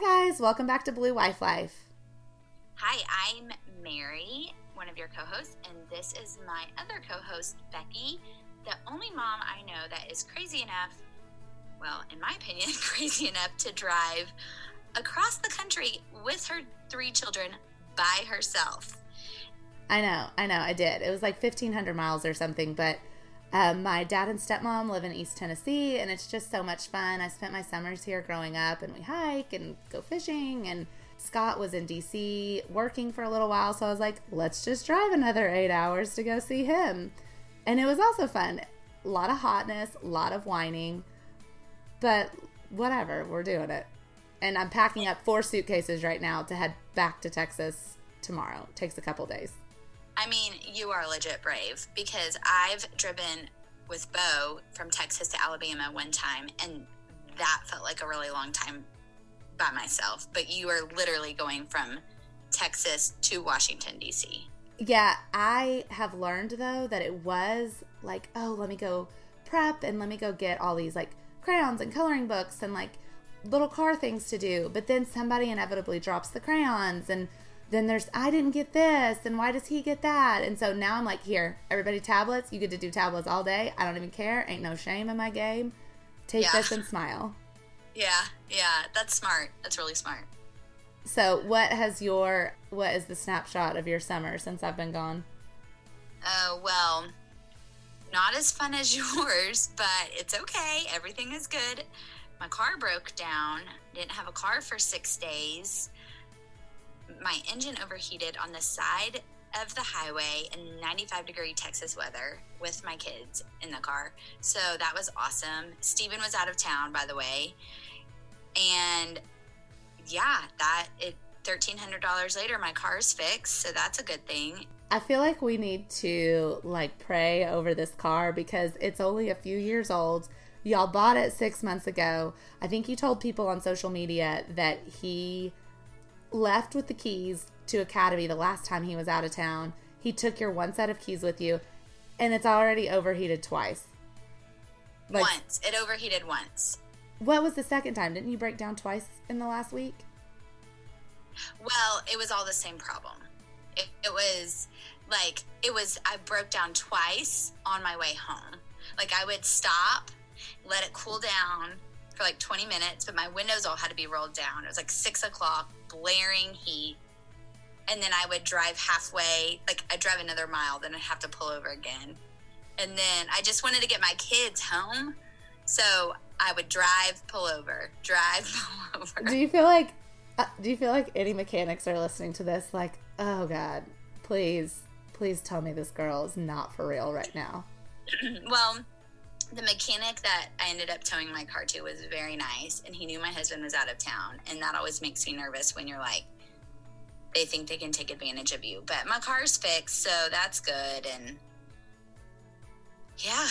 Hi, guys. Welcome back to Blue Wife Life. Hi, I'm Mary, one of your co hosts, and this is my other co host, Becky, the only mom I know that is crazy enough, well, in my opinion, crazy enough to drive across the country with her three children by herself. I know, I know, I did. It was like 1,500 miles or something, but um, my dad and stepmom live in East Tennessee, and it's just so much fun. I spent my summers here growing up, and we hike and go fishing. And Scott was in DC working for a little while, so I was like, let's just drive another eight hours to go see him. And it was also fun. A lot of hotness, a lot of whining, but whatever, we're doing it. And I'm packing up four suitcases right now to head back to Texas tomorrow. It takes a couple days. I mean, you are legit brave because I've driven with Bo from Texas to Alabama one time, and that felt like a really long time by myself. But you are literally going from Texas to Washington, D.C. Yeah, I have learned though that it was like, oh, let me go prep and let me go get all these like crayons and coloring books and like little car things to do. But then somebody inevitably drops the crayons and then there's I didn't get this and why does he get that? And so now I'm like, here, everybody tablets, you get to do tablets all day. I don't even care. Ain't no shame in my game. Take yeah. this and smile. Yeah, yeah, that's smart. That's really smart. So, what has your what is the snapshot of your summer since I've been gone? Oh, uh, well, not as fun as yours, but it's okay. Everything is good. My car broke down. Didn't have a car for 6 days my engine overheated on the side of the highway in 95 degree Texas weather with my kids in the car. So that was awesome. Steven was out of town, by the way. And yeah, that it $1300 later my car is fixed, so that's a good thing. I feel like we need to like pray over this car because it's only a few years old. Y'all bought it 6 months ago. I think you told people on social media that he left with the keys to Academy the last time he was out of town. He took your one set of keys with you, and it's already overheated twice. Like, once. It overheated once. What was the second time? Didn't you break down twice in the last week? Well, it was all the same problem. It, it was like, it was, I broke down twice on my way home. Like, I would stop, let it cool down, for like 20 minutes, but my windows all had to be rolled down. It was like six o'clock, blaring heat. And then I would drive halfway, like I'd drive another mile, then I'd have to pull over again. And then I just wanted to get my kids home. So I would drive, pull over, drive, pull over. Do you feel like, uh, do you feel like any mechanics are listening to this? Like, oh God, please, please tell me this girl is not for real right now. well, the mechanic that I ended up towing my car to was very nice, and he knew my husband was out of town, and that always makes me nervous when you're like, they think they can take advantage of you. But my car's fixed, so that's good, and yeah,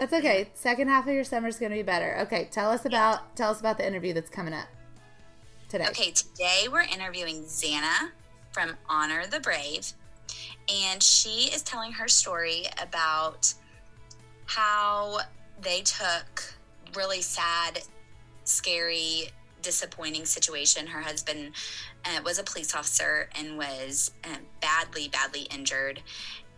that's okay. Second half of your summer is going to be better. Okay, tell us about yeah. tell us about the interview that's coming up today. Okay, today we're interviewing Zanna from Honor the Brave, and she is telling her story about how they took really sad, scary, disappointing situation. Her husband uh, was a police officer and was uh, badly, badly injured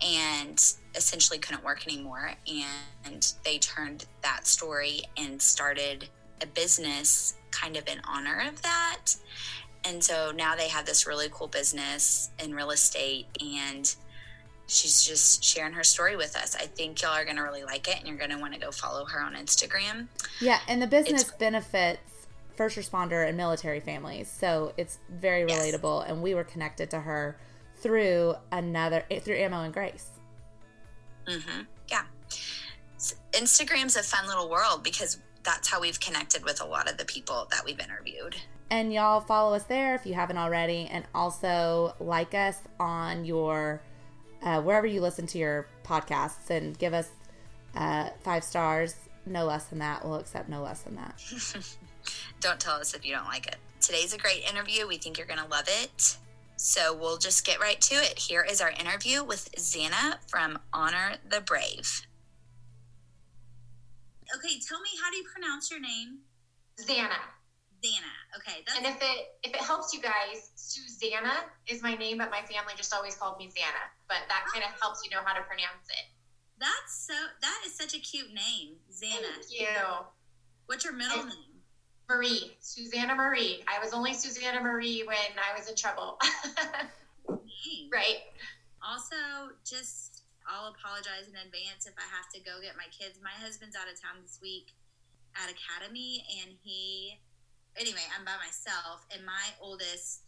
and essentially couldn't work anymore. And they turned that story and started a business kind of in honor of that. And so now they have this really cool business in real estate and she's just sharing her story with us. I think y'all are going to really like it and you're going to want to go follow her on Instagram. Yeah, and the business it's, benefits first responder and military families. So it's very relatable yes. and we were connected to her through another eh, through Ammo and Grace. Mhm. Yeah. Instagram's a fun little world because that's how we've connected with a lot of the people that we've interviewed. And y'all follow us there if you haven't already and also like us on your uh, wherever you listen to your podcasts and give us uh, five stars. No less than that. We'll accept no less than that. don't tell us if you don't like it. Today's a great interview. We think you're going to love it. So we'll just get right to it. Here is our interview with Zanna from Honor the Brave. Okay, tell me, how do you pronounce your name? Zanna. Zanna. Okay, that's And if it if it helps you guys, Susanna is my name, but my family just always called me Zanna. But that kind of helps you know how to pronounce it. that's so that is such a cute name, Zanna. Thank you. What's your middle name? Marie, Susanna Marie. I was only Susanna Marie when I was in trouble. Right. Also, just I'll apologize in advance if I have to go get my kids. My husband's out of town this week at academy, and he anyway, I'm by myself, and my oldest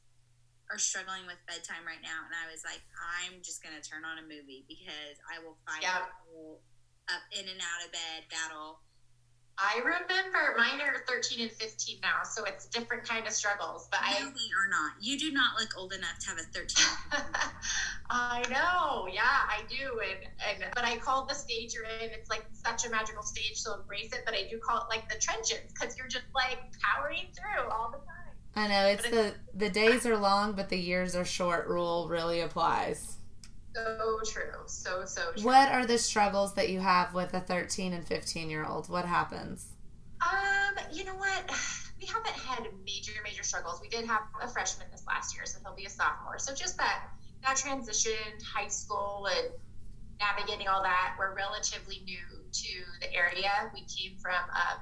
are struggling with bedtime right now, and I was like, I'm just gonna turn on a movie because I will fight Yeah. up in and out of bed battle. I remember mine are 13 and 15 now, so it's different kind of struggles. But No, I, they are not. You do not look old enough to have a 13. I know, yeah, I do, and and but I call the stage you're in. It's like such a magical stage, so embrace it. But I do call it like the trenches because you're just like powering through all the time. I know it's the the days are long, but the years are short. Rule really applies. So true, so so true. What are the struggles that you have with a 13 and 15 year old? What happens? Um, you know what? We haven't had major, major struggles. We did have a freshman this last year, so he'll be a sophomore. So just that that transition, high school, and navigating all that. We're relatively new to the area. We came from um,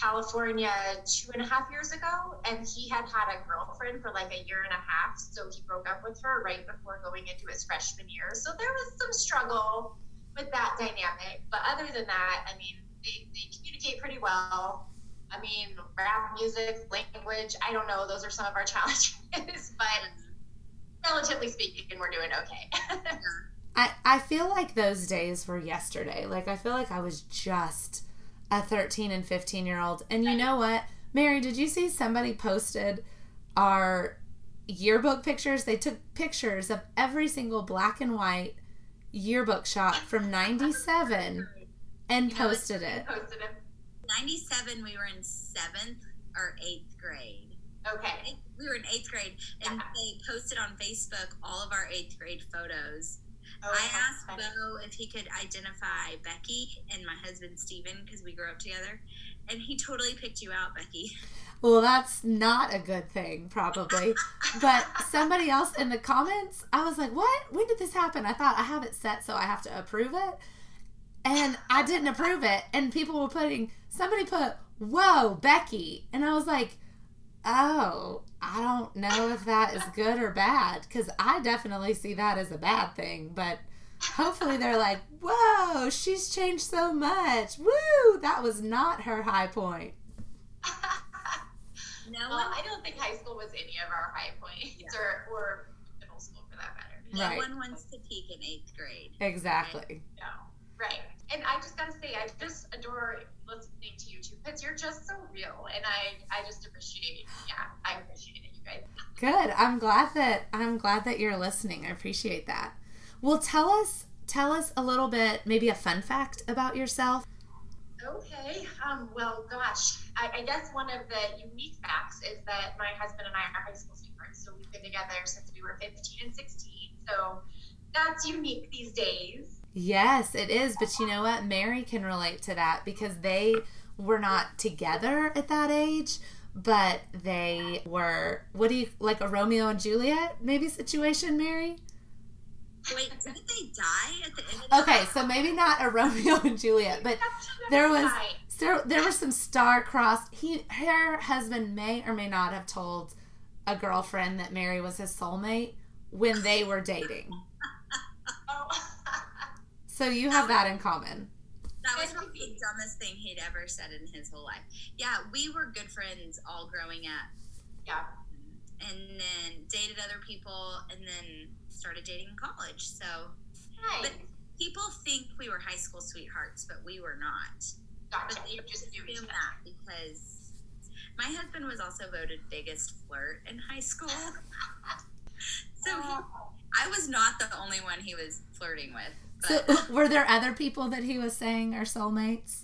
California two and a half years ago, and he had had a girlfriend for like a year and a half. So he broke up with her right before going into his freshman year. So there was some struggle with that dynamic. But other than that, I mean, they, they communicate pretty well. I mean, rap music, language, I don't know. Those are some of our challenges. but relatively speaking, we're doing okay. I, I feel like those days were yesterday. Like, I feel like I was just a 13 and 15 year old. And you know what? Mary, did you see somebody posted our yearbook pictures? They took pictures of every single black and white yearbook shot from 97 and You know, posted it. Posted it. 97, we were in seventh or eighth grade. Okay. We were in eighth grade, and Yeah. they posted on Facebook all of our eighth grade photos. Oh, I asked funny. Bo if he could identify Becky and my husband Steven because we grew up together, and he totally picked you out, Becky. Well, that's not a good thing, probably. but somebody else in the comments, I was like, what? When did this happen? I thought I have it set so I have to approve it. And I didn't approve it. And people were putting, somebody put, whoa, Becky. And I was like, oh, I don't know if that is good or bad because I definitely see that as a bad thing. But hopefully they're like, whoa, she's changed so much. Woo, that was not her high point. No Well, one, I don't think high school was any of our high points, Yeah. or, or middle school for that matter. no Right. one wants to peak in eighth grade. Exactly. No. Right. And I just gotta say, I just adore listening to you two because you're just so real, and I, I just appreciate. Yeah, I appreciate it, you guys. Good. I'm glad that I'm glad that you're listening. I appreciate that. Well, tell us tell us a little bit, maybe a fun fact about yourself. Okay. Um, well, gosh, I, I guess one of the unique facts is that my husband and I are high school sweethearts. So we've been together since we were 15 and 16. So that's unique these days. Yes, it is. But you know what? Mary can relate to that because they were not together at that age, but they were. What do you like a Romeo and Juliet maybe situation, Mary? Wait, didn't they die at the end of the Okay, so maybe not a Romeo and Juliet, but there was so there were some star-crossed. He her husband may or may not have told a girlfriend that Mary was his soulmate when they were dating. Oh. So you have that in common. That was probably the dumbest thing he'd ever said in his whole life. Yeah, we were good friends all growing up, yeah. and then dated other people, and then started dating in college. So. But- people think we were high school sweethearts, but we were not. Gotcha. But they just assume that because my husband was also voted biggest flirt in high school. so he, I was not the only one he was flirting with. So were there other people that he was saying are soulmates?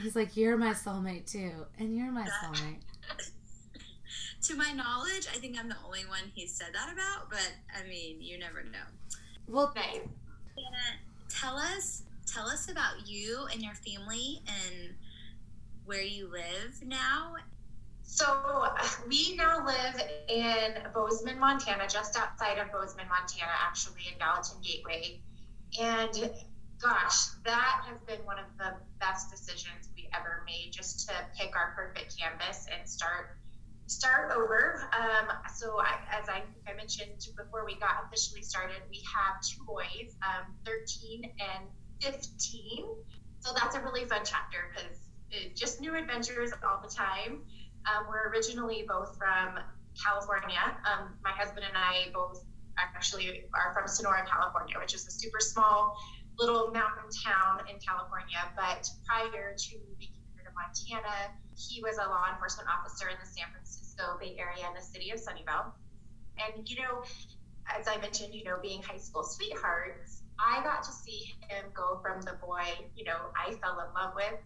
He's like, "You're my soulmate too, and you're my soulmate." to my knowledge, I think I'm the only one he said that about. But I mean, you never know. Well, Nice. Anna, tell us tell us about you and your family and where you live now So we now live in Bozeman, Montana, just outside of Bozeman, Montana, actually in Gallatin Gateway. And gosh, that has been one of the best decisions we ever made just to pick our perfect canvas and start start over. Um, so I, as I, I, mentioned before we got officially started, we have two boys, um, 13 and 15. So that's a really fun chapter because just new adventures all the time. Um, we're originally both from California. Um, my husband and I both actually are from Sonora, California, which is a super small little mountain town in California. But prior to moving here to Montana, he was a law enforcement officer in the San Francisco Bay Area in the city of Sunnyvale. And, you know, as I mentioned, you know, being high school sweethearts, I got to see him go from the boy, you know, I fell in love with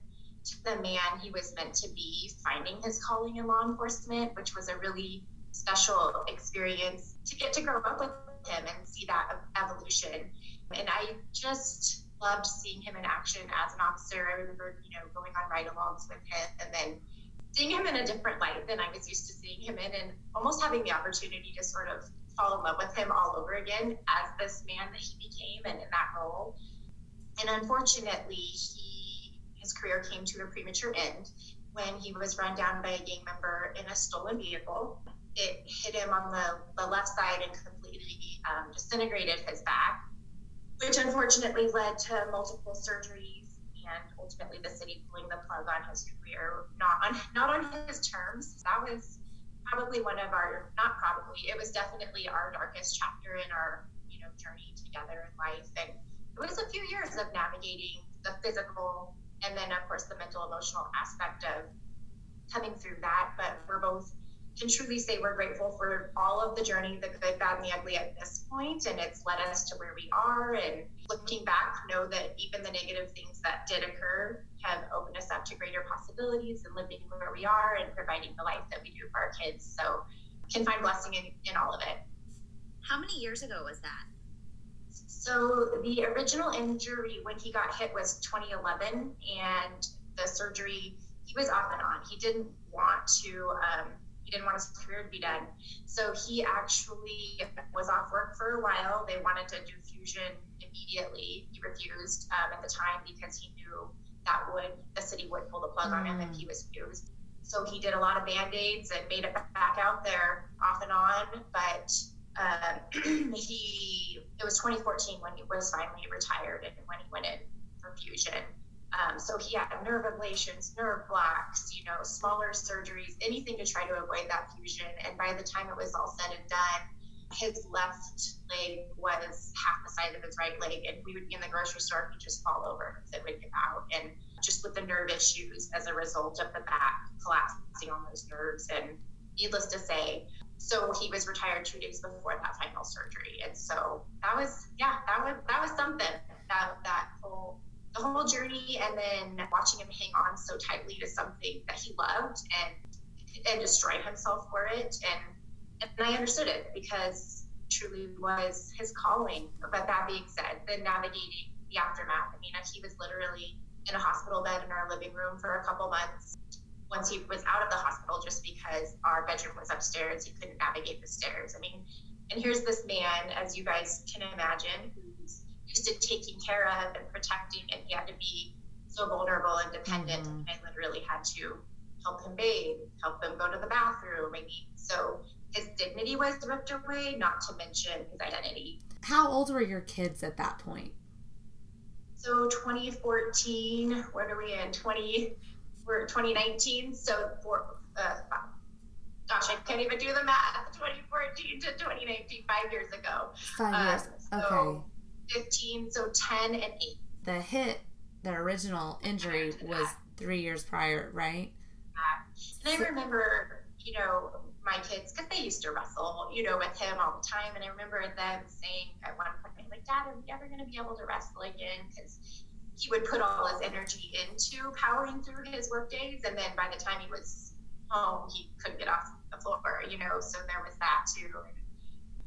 to the man he was meant to be, finding his calling in law enforcement, which was a really special experience to get to grow up with him and see that evolution. And I just loved seeing him in action as an officer. I remember, you know, going on ride-alongs with him and then seeing him in a different light than I was used to seeing him in, and almost having the opportunity to sort of fall in love with him all over again as this man that he became and in that role. And unfortunately, he his career came to a premature end when he was run down by a gang member in a stolen vehicle. It hit him on the, the left side and completely um, disintegrated his back which unfortunately led to multiple surgeries and ultimately the city pulling the plug on his career, not on not on his terms. That was probably one of our not probably it was definitely our darkest chapter in our you know journey together in life, and it was a few years of navigating the physical and then of course the mental emotional aspect of coming through that. But we're both can truly say we're grateful for all of the journey, the good, bad, and the ugly at this point, and it's led us to where we are. And looking back, know that even the negative things that did occur have opened us up to greater possibilities and living where we are and providing the life that we do for our kids. So, can find blessing in, in all of it. How many years ago was that? So, the original injury when he got hit was 2011, and the surgery he was off and on. He didn't want to. Um, he didn't want his career to be done. So he actually was off work for a while. They wanted to do fusion immediately. He refused um, at the time because he knew that would the city would pull the plug mm. on him if he was fused. So he did a lot of band aids and made it back out there off and on. But uh, he it was 2014 when he was finally retired and when he went in for fusion. Um, so he had nerve ablations, nerve blocks, you know, smaller surgeries, anything to try to avoid that fusion. And by the time it was all said and done, his left leg was half the size of his right leg, and we would be in the grocery store, he'd just fall over because it would give out. And just with the nerve issues as a result of the back collapsing on those nerves. And needless to say, so he was retired two days before that final surgery. And so that was, yeah, that was that was something. That that the whole journey and then watching him hang on so tightly to something that he loved and and destroy himself for it and and I understood it because it truly was his calling. But that being said, then navigating the aftermath. I mean, uh, he was literally in a hospital bed in our living room for a couple months once he was out of the hospital just because our bedroom was upstairs. He couldn't navigate the stairs. I mean, and here's this man, as you guys can imagine, who's used to taking care of and protecting, and he had to be so vulnerable and dependent. Mm-hmm. And I literally had to help him bathe, help him go to the bathroom. I mean, so his dignity was ripped away, not to mention his identity. How old were your kids at that point? So 2014, what are we in? 20, we're 2019. So for, uh, gosh, I can't even do the math. 2014 to 2019, five years ago. Five years. Um, so okay. 15, so 10 and 8. The hit, the original injury was three years prior, right? Yeah. And I remember, you know, my kids, because they used to wrestle, you know, with him all the time. And I remember them saying at one point, like, Dad, are we ever going to be able to wrestle again? Because he would put all his energy into powering through his work days. And then by the time he was home, he couldn't get off the floor, you know, so there was that too. And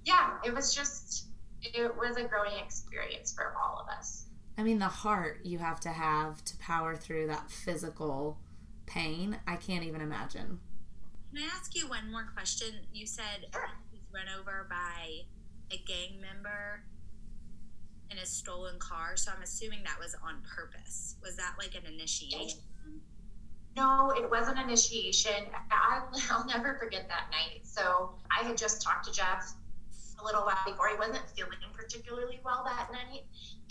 yeah, it was just, it was a growing experience for all of us. I mean, the heart you have to have to power through that physical pain, I can't even imagine. Can I ask you one more question? You said Sure. he was run over by a gang member in a stolen car, so I'm assuming that was on purpose. Was that like an initiation? No, it was an initiation. I, I'll never forget that night. So I had just talked to Jeff a little while before. He wasn't feeling particularly well that night,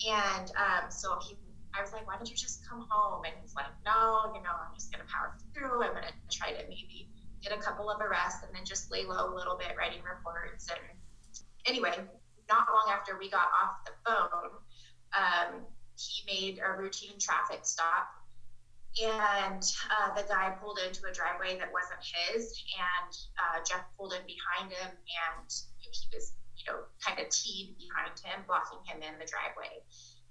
and um, so he, I was like, "Why don't you just come home?" And he's like, "No, you know, I'm just gonna power through. I'm gonna try to maybe get a couple of arrests and then just lay low a little bit, writing reports." And anyway, not long after we got off the phone, um, he made a routine traffic stop and uh, the guy pulled into a driveway that wasn't his and uh, jeff pulled in behind him and he was you know kind of teed behind him blocking him in the driveway.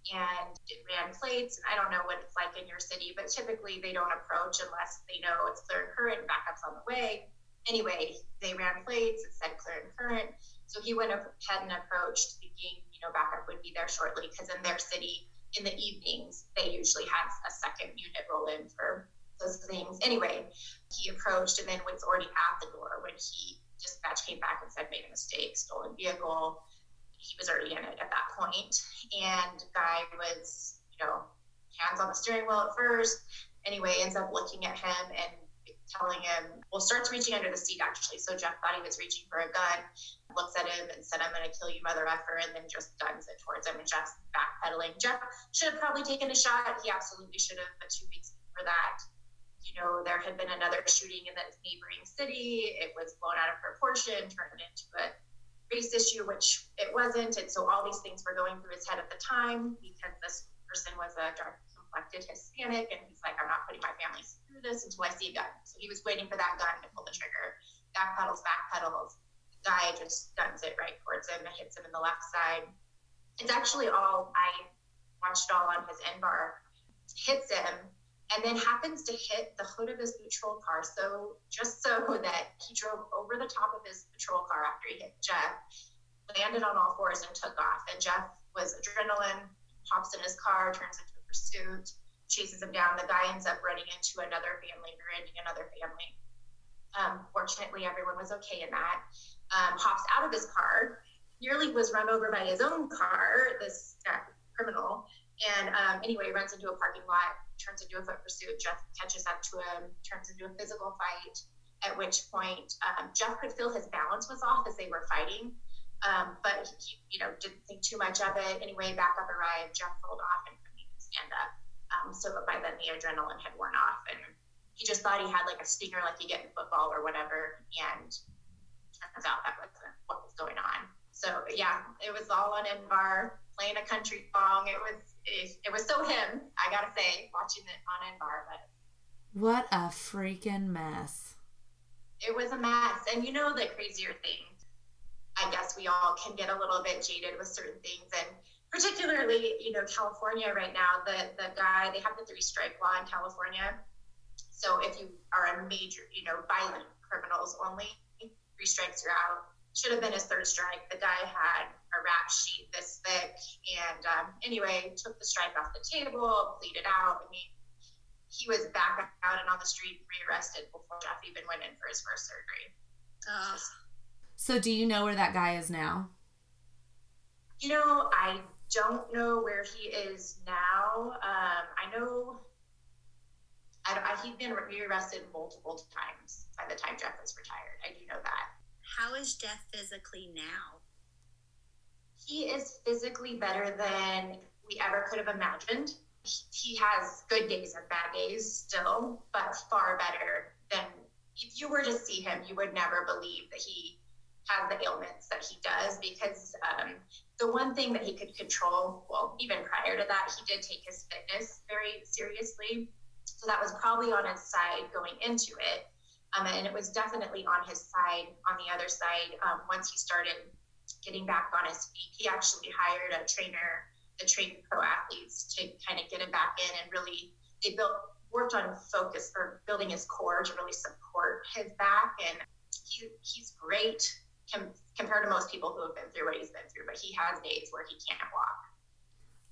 And it ran plates and i don't know what it's like in your city but typically they don't approach unless they know it's clear and current backup's on the way. Anyway they ran plates it said clear and current. So he went ahead and approached thinking you know backup would be there shortly because in their city in the evenings, they usually have a second unit roll in for those things. Anyway, he approached and then was already at the door when he dispatch came back and said made a mistake, stolen vehicle. He was already in it at that point, and guy was you know hands on the steering wheel at first. Anyway, ends up looking at him and telling him, well, starts reaching under the seat actually. So Jeff thought he was reaching for a gun, looks at him and said, I'm going to kill you, mother effer, and then just guns it towards him. And Jeff's backpedaling. Jeff should have probably taken a shot. He absolutely should have. But two weeks before that, you know, there had been another shooting in the neighboring city. It was blown out of proportion, turned into a race issue, which it wasn't. And so all these things were going through his head at the time because this person was a dark complected Hispanic. And he's like, I'm not putting my family through this until I see a gun. So he was waiting for that gun to pull the trigger. Backpedals, backpedals. The guy just guns it right towards him and hits him in the left side. It's actually all I watched all on his end bar. Hits him and then happens to hit the hood of his patrol car. So just so that he drove over the top of his patrol car after he hit Jeff, landed on all fours and took off. And Jeff was adrenaline, hops in his car, turns into a pursuit, chases him down. The guy ends up running into another family, ending another family. Um, fortunately, everyone was okay in that. Um, hops out of his car, nearly was run over by his own car, this uh, criminal. And um, anyway, runs into a parking lot, turns into a foot pursuit. Jeff catches up to him, turns into a physical fight. At which point, um, Jeff could feel his balance was off as they were fighting, um, but he, you know, didn't think too much of it. Anyway, backup arrived. Jeff rolled off and couldn't even stand up. Um, so by then, the adrenaline had worn off, and he just thought he had like a stinger, like you get in football or whatever. And turns out that wasn't what was going on. So yeah, it was all on Inbar playing a country song. It was it, it was so him. I gotta say, watching it on Inbar, but What a freaking mess. it was a mess. And you know the crazier thing, I guess we all can get a little bit jaded with certain things, and particularly you know California right now. The the guy they have the three strike law in California. So if you are a major, you know, violent criminals only, three strikes you're out. Should have been his third strike. The guy had a rap sheet this thick, and um, anyway, took the strike off the table, pleaded out. I mean, he was back out and on the street, rearrested before Jeff even went in for his first surgery. Ugh. So, do you know where that guy is now? You know, I don't know where he is now. Um, I know I, I, he'd been rearrested multiple times by the time Jeff was retired. I do know that. How is Jeff physically now? He is physically better than we ever could have imagined. He has good days and bad days still, but far better than if you were to see him, you would never believe that he has the ailments that he does because um, the one thing that he could control, well, even prior to that, he did take his fitness very seriously. So that was probably on his side going into it. Um, and it was definitely on his side, on the other side, um, once he started getting back on his feet. He actually hired a trainer that trained pro athletes to kind of get him back in and really, they built, worked on focus for building his core to really support his back. And he, he's great com- compared to most people who have been through what he's been through, but he has days where he can't walk.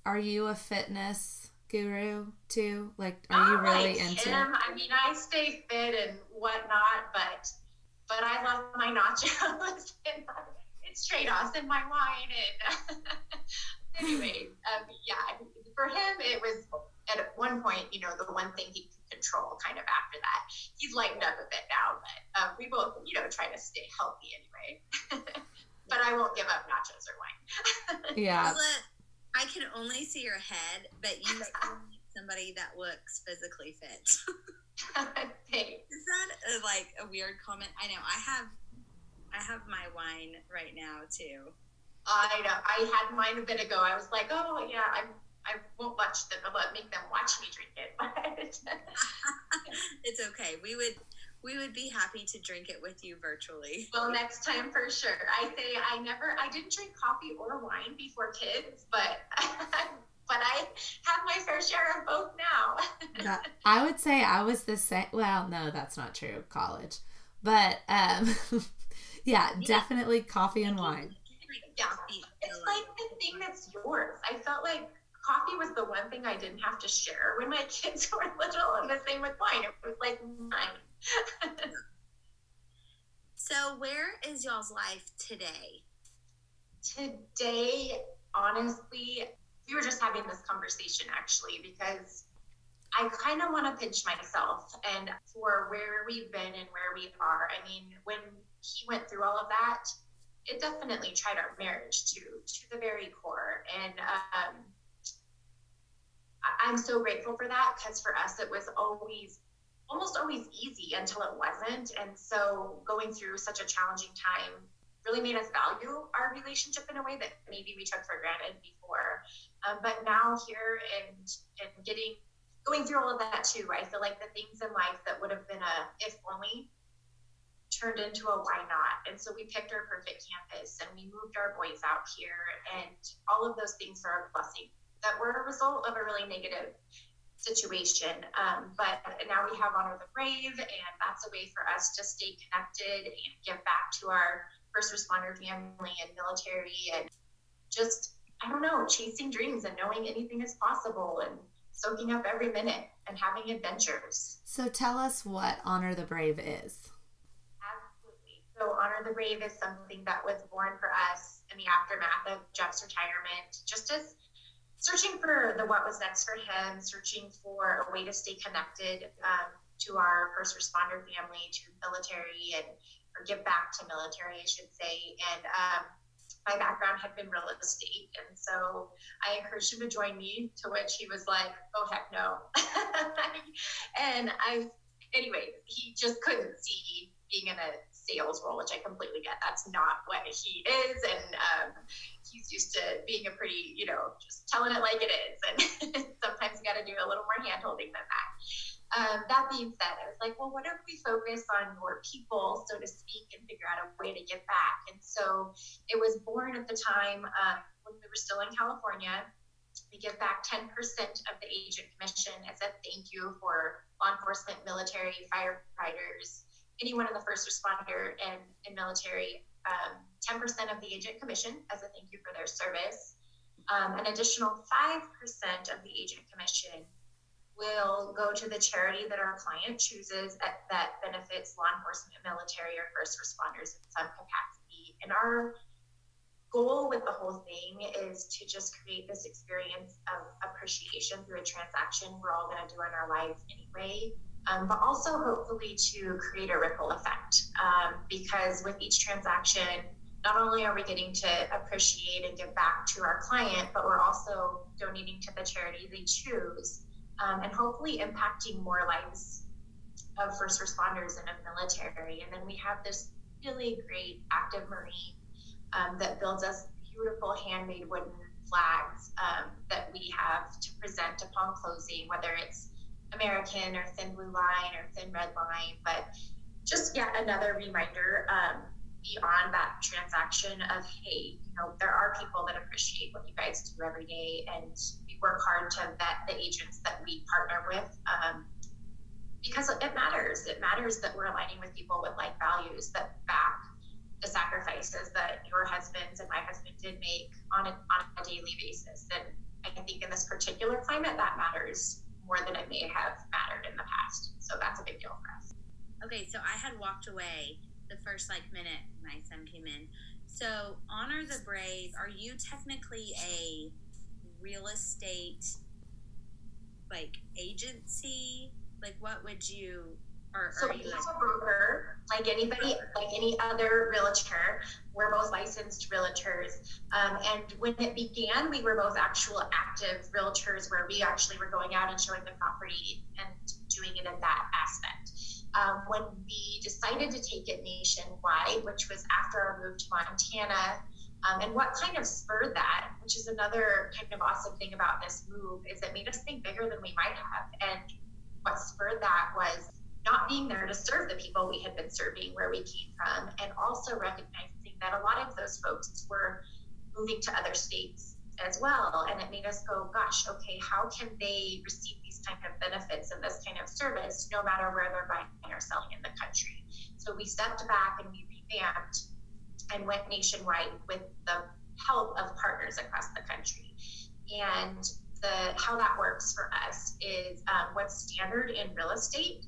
Are you a fitness guru too? Like, are you really like into him. I mean, I stay fit and whatnot, but but I love my nachos and it's trade-offs in my wine. And anyway, um, yeah, for him, it was at one point, you know, the one thing he could control kind of after that. He's lightened up a bit now, but um, we both, you know, try to stay healthy anyway. but I won't give up nachos or wine. yeah. I can only see your head, but you need somebody that looks physically fit. Is that a, like a weird comment? I know. I have, I have my wine right now too. I know. I had mine a bit ago. I was like, oh yeah, I'm. I won't watch them, but make them watch me drink it. But it's okay. We would we would be happy to drink it with you virtually. Well, next time for sure. I say I never, I didn't drink coffee or wine before kids, but but I have my fair share of both now. I would say I was the same. Well, no, that's not true. College, but um, yeah, definitely coffee and wine. Yeah, it's like the thing that's yours. I felt like coffee was the one thing I didn't have to share when my kids were little, and the same with wine. It was like mine. so, where is y'all's life today? Today, honestly, we were just having this conversation actually because I kind of want to pinch myself and for where we've been and where we are. I mean, when he went through all of that, it definitely tried our marriage to to the very core. And um, I'm so grateful for that because for us it was always almost always easy until it wasn't. And so going through such a challenging time really made us value our relationship in a way that maybe we took for granted before. Um, but now here and and getting going through all of that too, I feel like the things in life that would have been a if only turned into a why not. And so we picked our perfect campus and we moved our boys out here and all of those things are a blessing that were a result of a really negative situation. Um, but now we have Honor the Brave, and that's a way for us to stay connected and give back to our first responder family and military and just I don't know, chasing dreams and knowing anything is possible and soaking up every minute and having adventures. So tell us what Honor the Brave is. Absolutely. So Honor the Brave is something that was born for us in the aftermath of Jeff's retirement, just as searching for the what was next for him, searching for a way to stay connected um, to our first responder family, to military, and or give back to military, I should say. And um, my background had been real estate. And so I encouraged him to join me, to which he was like, oh, heck no. and I, anyway, he just couldn't see being in a sales role, which I completely get. That's not what he is. And um, he's used to being a pretty, you know, just telling it like it is. And sometimes you got to do a little more hand holding than that. Um, that being said, I was like, well, what if we focus on more people, so to speak, and figure out a way to give back? And so it was born at the time um, when we were still in California. We give back 10% of the agent commission as a thank you for law enforcement, military, firefighters, anyone in the first responder and, and military. Um, 10% of the agent commission as a thank you for their service. Um, an additional 5% of the agent commission will go to the charity that our client chooses at, that benefits law enforcement, military, or first responders in some capacity. And our goal with the whole thing is to just create this experience of appreciation through a transaction we're all going to do in our lives anyway. Um, but also hopefully to create a ripple effect um, because with each transaction, not only are we getting to appreciate and give back to our client, but we're also donating to the charity they choose um, and hopefully impacting more lives of first responders and of military. And then we have this really great active marine um, that builds us beautiful handmade wooden flags um, that we have to present upon closing, whether it's American or Thin Blue Line or Thin Red Line. But just yet another reminder um, beyond that transaction of, hey, you know, there are people that appreciate what you guys do every day and we work hard to vet the agents that we partner with um, because it matters. It matters that we're aligning with people with like values that back the sacrifices that your husbands and my husband did make on a, on a daily basis. And I think in this particular climate, that matters more than it may have mattered in the past. So that's a big deal for us. Okay, so I had walked away the first like minute my son came in. So, Honor the Brave, are you technically a real estate like agency? Like, what would you or So are we you have like, a broker, like anybody, like any other realtor. We're both licensed realtors. Um, and when it began, we were both actual active realtors where we actually were going out and showing the property and doing it in that aspect. Um, when we decided to take it nationwide, which was after our move to Montana, um, and what kind of spurred that, which is another kind of awesome thing about this move, is it made us think bigger than we might have. And what spurred that was not being there to serve the people we had been serving where we came from, and also recognizing that a lot of those folks were moving to other states as well. And it made us go, gosh, okay, how can they receive these kind of benefits and this kind of service no matter where they're buying or selling in the country? So we stepped back and we revamped and went nationwide with the help of partners across the country. And the how that works for us is um, what's standard in real estate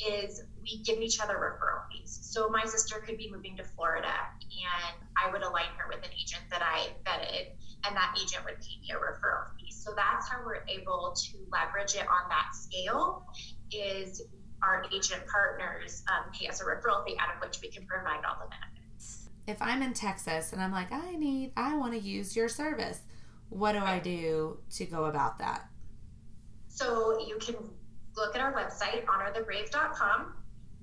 is we give each other referral fees. So my sister could be moving to Florida and I would align her with an agent that I vetted and that agent would pay me a referral fee. So that's how we're able to leverage it on that scale is our agent partners um, pay us a referral fee out of which we can provide all the benefits. If I'm in Texas and I'm like, I need, I want to use your service, what do I do to go about that? So you can look at our website, honorthebrave.com.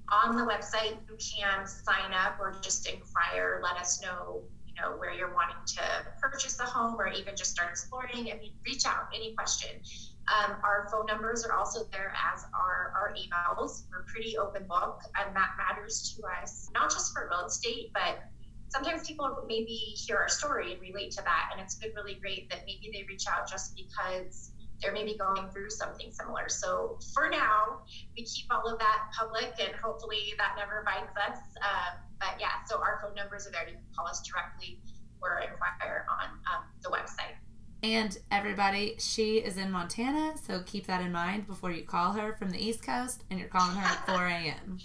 On the website, you can sign up or just inquire, let us know, you know, where you're wanting to purchase a home or even just start exploring. I mean, reach out, any question. Um, our phone numbers are also there as our, our emails. We're pretty open book, and that matters to us, not just for real estate, but sometimes people maybe hear our story and relate to that. And it's been really great that maybe they reach out just because they're maybe going through something similar. So for now, we keep all of that public and hopefully that never bites us. Um, but yeah, so our phone numbers are there. You can call us directly or inquire on um, the website. And everybody, she is in Montana, so keep that in mind before you call her from the East Coast and you're calling her at 4 a.m.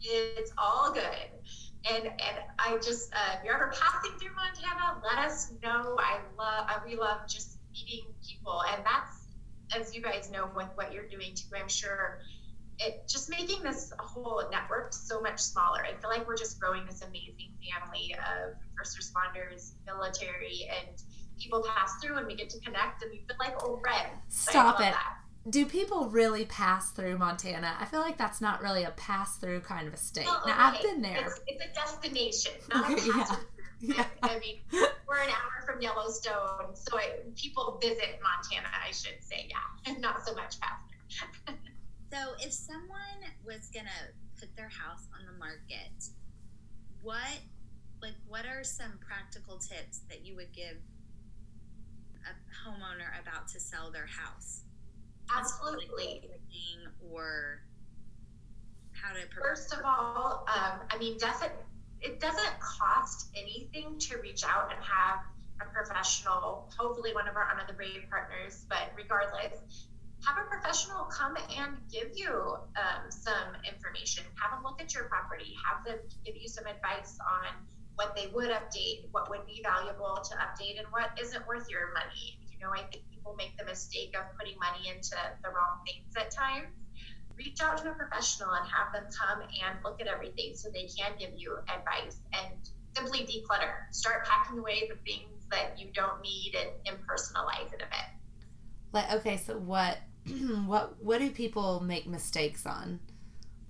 It's all good. And and I just uh, if you're ever passing through Montana, let us know. I love I, we love just meeting people, and that's as you guys know with what you're doing too. I'm sure it just making this whole network so much smaller. I feel like we're just growing this amazing family of first responders, military, and people pass through, and we get to connect, and we feel like old friends. Stop it. that. Do people really pass through Montana? I feel like that's not really a pass through kind of a state. Well, now, I've been there. It's, it's a destination, not Okay, a pass Yeah. I mean, we're an hour from Yellowstone, so I, people visit Montana, I should say, yeah, not so much past. So, if someone was gonna put their house on the market, what, like, what are some practical tips that you would give a homeowner about to sell their house? Absolutely. Or how to. First of all, um, I mean, does it, doesn't cost anything to reach out and have a professional, hopefully one of our Honor the Brave partners, but regardless, have a professional come and give you um, some information. Have them look at your property. Have them give you some advice on what they would update, what would be valuable to update, and what isn't worth your money. You know, I think people make the mistake of putting money into the wrong things at times. Reach out to a professional and have them come and look at everything so they can give you advice and simply declutter. Start packing away the things that you don't need and impersonalize it a bit. Like, okay, so what, what, what do people make mistakes on?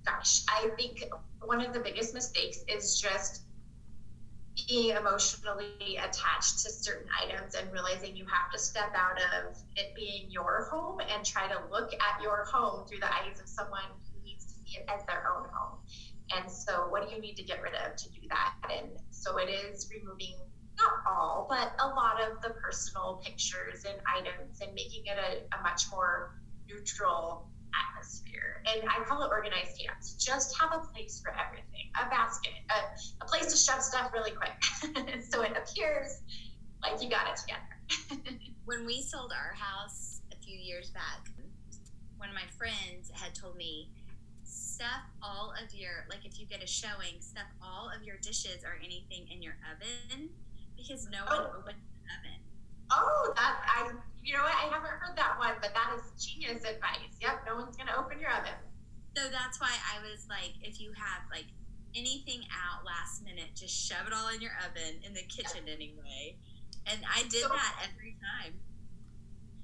gosh, I think one of the biggest mistakes is just being emotionally attached to certain items and realizing you have to step out of it being your home and try to look at your home through the eyes of someone who needs to see it as their own home. And so, what do you need to get rid of to do that? And so, it is removing not all, but a lot of the personal pictures and items and making it a, a much more neutral atmosphere. And I call it organized chaos. Just have a place for everything a basket, a, a place to shove stuff really quick so it appears like you got it together. when we sold our house a few years back, one of my friends had told me stuff all of your like if you get a showing, stuff all of your dishes or anything in your oven because no one Oh. opens the oven. Oh, that I you know what? I haven't heard that one, but that is genius advice. Yep, no one's gonna open your oven. So that's why I was like, if you have like anything out last minute, just shove it all in your oven in the kitchen anyway. And I did So- that every time.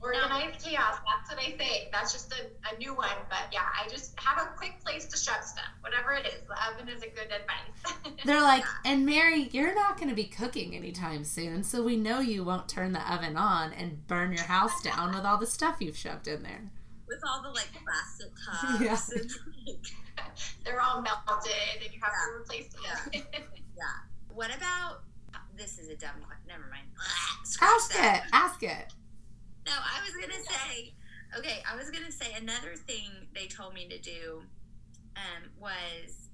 Organized chaos. That's what I say. That's just a, a new one, but yeah, I just have a quick place to shove stuff. Whatever it is, the oven is a good advice. They're like, and Mary, you're not going to be cooking anytime soon, so we know you won't turn the oven on and burn your house down with all the stuff you've shoved in there. With all the like plastic cups Yeah. and like, They're all melted, and you have to replace them. yeah. What about this is a dumb question. Never mind. Scratch Ask it. Ask it. No, I was gonna say. Okay, I was gonna say another thing they told me to do um, was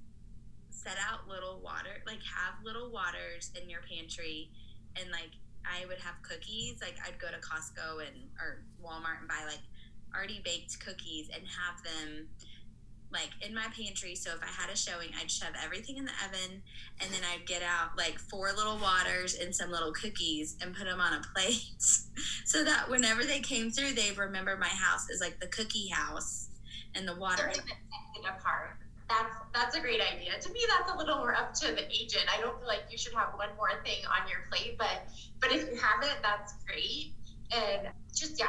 set out little water, like have little waters in your pantry, and like I would have cookies. Like I'd go to Costco and or Walmart and buy like already baked cookies and have them like in my pantry. So if I had a showing, I'd shove everything in the oven and then I'd get out like four little waters and some little cookies and put them on a plate so that whenever they came through, they'd remember my house is like the cookie house and the water. It apart. That's that's a great idea. To me, that's a little more up to the agent. I don't feel like you should have one more thing on your plate, but but if you have it, that's great. And just yeah,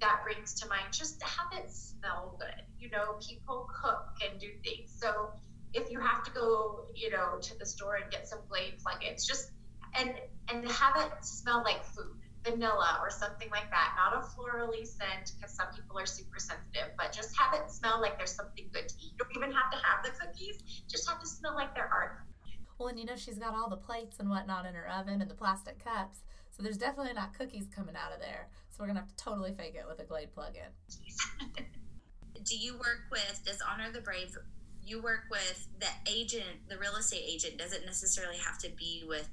that brings to mind just have it smell good. You know, people cook and do things. So if you have to go, you know, to the store and get some Glade plugins, just and and have it smell like food, vanilla or something like that. Not a florally scent because some people are super sensitive, but just have it smell like there's something good to eat. You don't even have to have the cookies; just have to smell like there are. Well, and you know she's got all the plates and whatnot in her oven and the plastic cups, so there's definitely not cookies coming out of there. So we're gonna have to totally fake it with a Glade plug-in. Do you work with, does Honor the Brave, you work with the agent, the real estate agent doesn't necessarily have to be with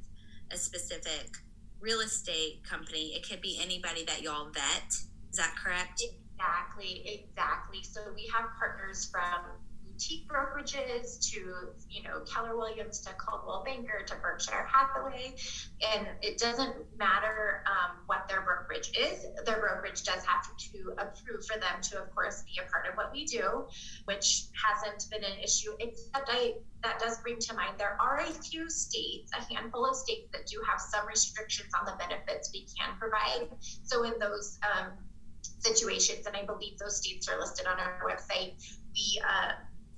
a specific real estate company. It could be anybody that y'all vet. Is that correct? Exactly, exactly. So we have partners from boutique brokerages to, you know, Keller Williams to Coldwell Banker to Berkshire Hathaway. And it doesn't matter um, what their brokerage is, their brokerage does have to approve for them to, of course, be a part of what we do, which hasn't been an issue, except I that does bring to mind there are a few states, a handful of states that do have some restrictions on the benefits we can provide. So in those um, situations, and I believe those states are listed on our website, we uh,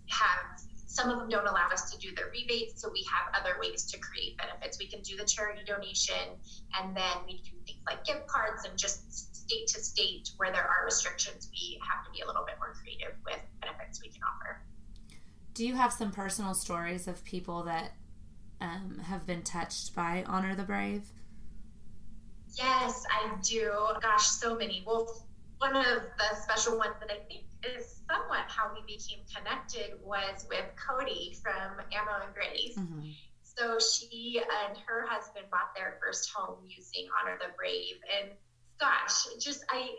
have some of them don't allow us to do the rebates, so we have other ways to create benefits. We can do the charity donation, and then we do things like gift cards, and just state to state where there are restrictions, we have to be a little bit more creative with benefits we can offer. Do you have some personal stories of people that um, have been touched by Honor the Brave? Yes, I do. Gosh, so many. Well, one of the special ones that I think is somewhat how we became connected was with Cody from Ammo and Grace. Mm-hmm. So she and her husband bought their first home using Honor the Brave, and gosh, just I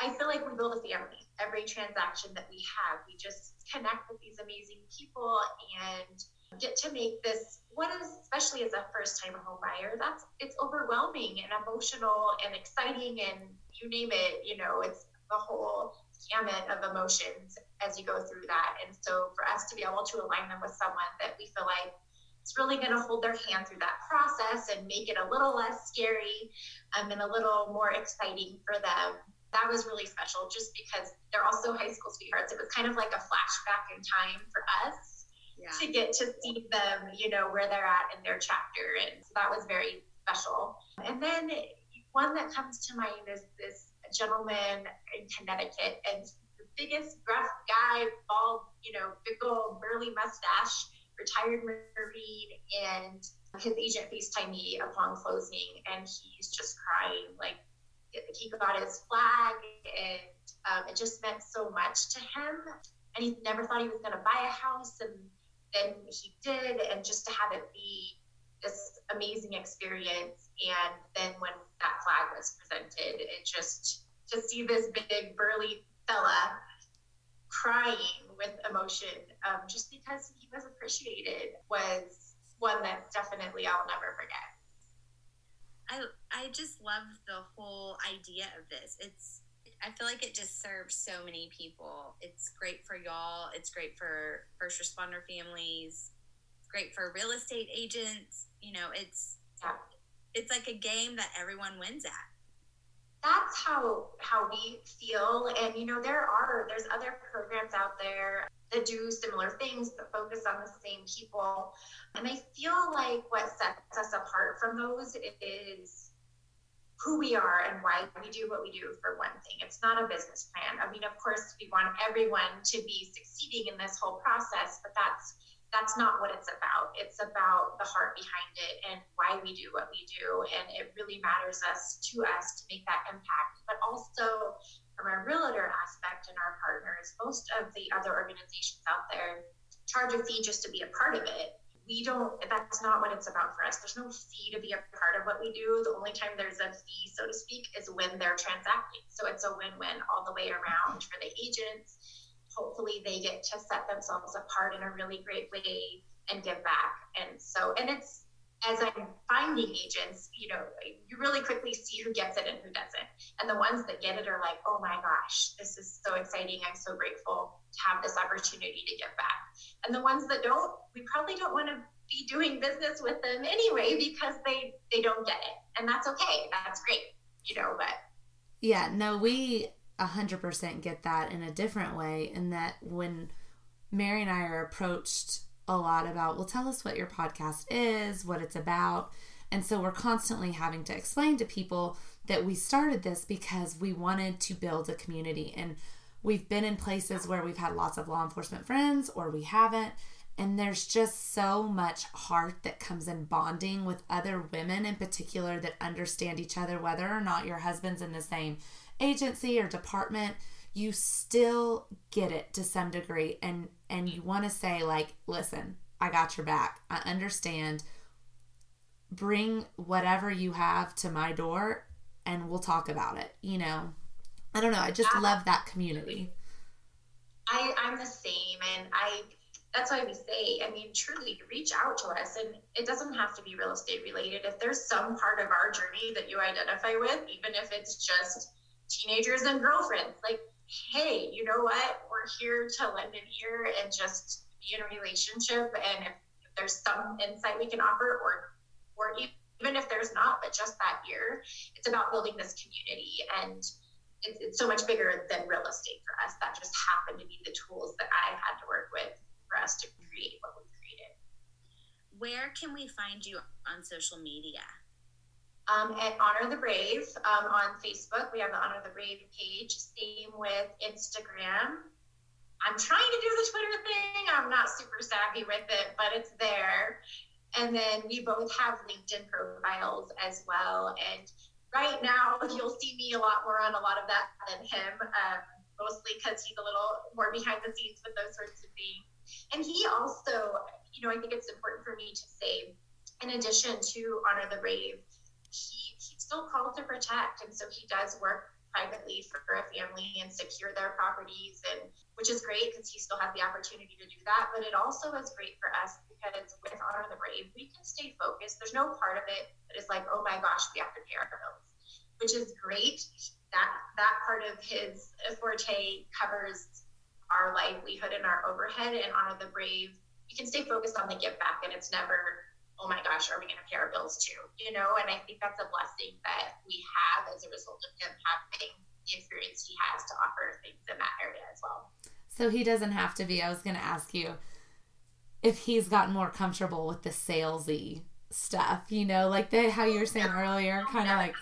I feel like we build a family. Every transaction that we have, we just connect with these amazing people and get to make this what is especially as a first time home buyer that's it's overwhelming and emotional and exciting and you name it you know it's the whole gamut of emotions as you go through that and so for us to be able to align them with someone that we feel like it's really going to hold their hand through that process and make it a little less scary um, and a little more exciting for them that was really special just because they're also high school sweethearts it was kind of like a flashback in time for us Yeah. to get to see them, you know, where they're at in their chapter. And so that was very special. And then one that comes to mind is this gentleman in Connecticut and the biggest gruff guy, bald, you know, big old burly mustache, retired Marine, and his agent FaceTime me upon closing and he's just crying like he got his flag and um, it just meant so much to him and he never thought he was going to buy a house and then he did and just to have it be this amazing experience and then when that flag was presented it just to see this big burly fella crying with emotion um, just because he was appreciated was one that definitely I'll never forget. I I just love the whole idea of this. It's I feel like it just serves so many people. It's great for y'all. It's great for first responder families. It's great for real estate agents. You know, it's yeah. it's like a game that everyone wins at that's how how we feel. And you know there are there's other programs out there that do similar things that focus on the same people. And i feel like what sets us apart from those is who we are and why we do what we do for one thing. It's not a business plan. I mean of course we want everyone to be succeeding in this whole process but that's that's not what it's about. It's about the heart behind it and why we do what we do. And it really matters us to us to make that impact. But also from a realtor aspect and our partners, most of the other organizations out there charge a fee just to be a part of it. We don't, that's not what it's about for us. There's no fee to be a part of what we do. The only time there's a fee, so to speak, is when they're transacting. So it's a win win all the way around for the agents hopefully they get to set themselves apart in a really great way and give back. And so, and it's as I'm finding agents, you know, you really quickly see who gets it and who doesn't. And the ones that get it are like, oh my gosh, this is so exciting. I'm so grateful to have this opportunity to give back. And the ones that don't, we probably don't want to be doing business with them anyway because they they don't get it. And that's okay. That's great. You know, but yeah, no, we 100% get that in a different way in that when Mary and I are approached a lot about, well, tell us what your podcast is, what it's about. And so we're constantly having to explain to people that we started this because we wanted to build a community. And we've been in places where we've had lots of law enforcement friends or we haven't. And there's just so much heart that comes in bonding with other women in particular that understand each other, whether or not your husband's in the same agency or department you still get it to some degree. And and you want to say like listen i got your back. I understand. Bring whatever you have to my door and we'll talk about it you know? I don't know. I just love that community. I i'm the same. And i that's why we say i mean truly reach out to us. And it doesn't have to be real estate related. If there's some part of our journey that you identify with even if it's just teenagers and girlfriends. Like, hey, you know what? We're here to lend an ear and just be in a relationship. And if, if there's some insight we can offer, or or even if there's not, but just that ear, it's about building this community and. It's, it's so much bigger than real estate for us. That just happened to be the tools that I had to work with for us to create what we created. Where can we find you on social media? Um, at Honor the Brave um, on Facebook. We have the Honor the Brave page. Same with Instagram. I'm trying to do the Twitter thing. I'm not super savvy with it, but it's there. And then we both have LinkedIn profiles as well. And right now, you'll see me a lot more on a lot of that than him, um, mostly because he's a little more behind the scenes with those sorts of things. And he also, you know, I think it's important for me to say, in addition to Honor the Brave, he he's still called to protect, and so he does work privately for a family and secure their properties and which is great because he still has the opportunity to do that. But it also is great for us because with honor the brave we can stay focused. There's no part of it that is like oh my gosh we have to pay our bills which is great. That that part of his forte covers our livelihood and our overhead. And honor the brave we can stay focused on the give back and it's never oh my gosh, are we going to pay our bills too? You know, and I think that's a blessing that we have as a result of him having the experience he has to offer things in that area as well. So he doesn't have to be. I was going to ask you if he's gotten more comfortable with the salesy stuff, you know, like the, how you were saying no, earlier, kind of like.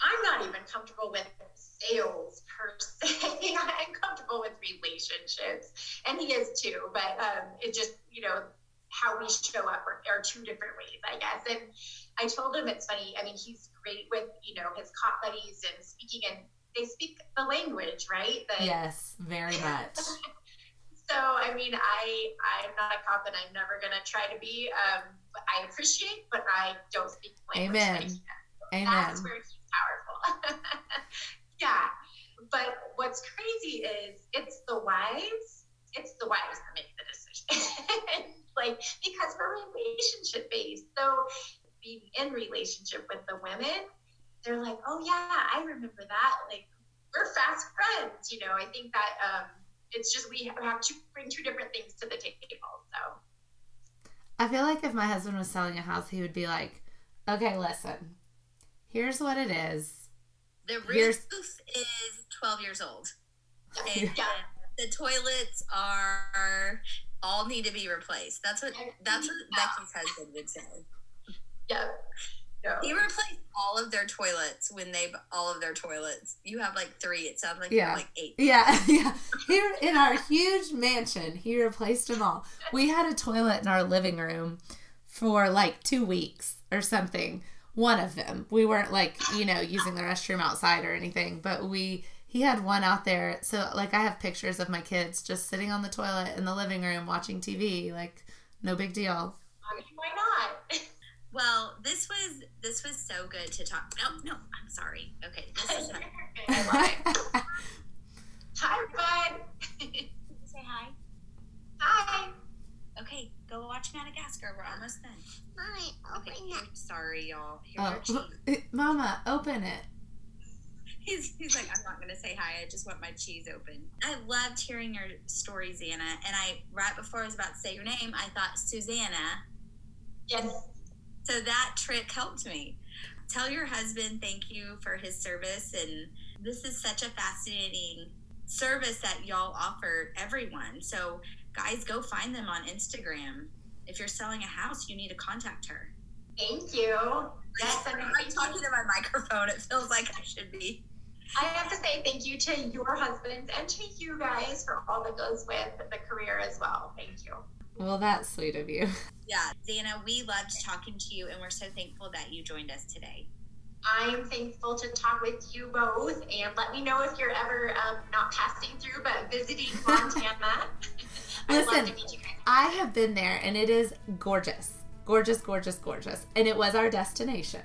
I'm not even comfortable with sales per se. I'm comfortable with relationships, and he is too. But um, it just, you know, how we show up are, are, two different ways, I guess. And I told him it's funny. I mean, he's great with you know his cop buddies and speaking, and they speak the language, right? Yes, very much. so I mean, I I'm not a cop, and I'm never gonna try to be. Um, I appreciate, but I don't speak language. Amen. So Amen. That's where he's powerful. yeah. but what's crazy is it's the wives, it's the wives that make the decision. like because we're relationship based. So being in relationship with the women, they're like, oh yeah, I remember that. Like we're fast friends, you know. I think that um, it's just we have to bring two different things to the table. So I feel like if my husband was selling a house, he would be like, okay, listen, here's what it is. The roof here's... is 12 years old. And yeah. the toilets are all need to be replaced. That's what that's what Becky's husband would say. Yeah. No. He replaced all of their toilets when they all of their toilets. You have like three. It sounds like yeah, like eight. Yeah, yeah. Here in our huge mansion, he replaced them all. We had a toilet in our living room for like two weeks or something. One of them. We weren't like you know using the restroom outside or anything, but we he had one out there. So like I have pictures of my kids just sitting on the toilet in the living room watching TV. Like no big deal. Why not? Well, this was this was so good to talk. No, no, I'm sorry. Okay, this is hi, bud. say hi. Hi. Okay, go watch Madagascar. We're almost done. Mommy, okay, here, sorry, y'all. Here oh, Mama, open it. He's, he's like, I'm not going to say hi. I just want my cheese open. I loved hearing your story, Zanna. And I, right before I was about to say your name, I thought Susanna. Yes. So that trick helped me. Tell your husband thank you for his service. And this is such a fascinating service that y'all offer everyone. So, guys, go find them on Instagram. If you're selling a house, you need to contact her. Thank you. Yes, I'm, I'm talking to my microphone. It feels like I should be. I have to say thank you to your husband and to you guys for all that goes with the career as well. Thank you. Well, that's sweet of you. Yeah, Zanna, we loved talking to you, and we're so thankful that you joined us today. I'm thankful to talk with you both, and let me know if you're ever um, not passing through but visiting Montana. Listen, I have been there, and it is gorgeous, gorgeous, gorgeous, gorgeous, and it was our destination.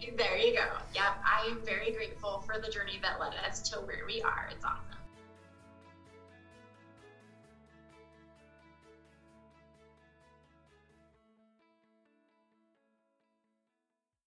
There you go. Yep, I am very grateful for the journey that led us to where we are. It's awesome.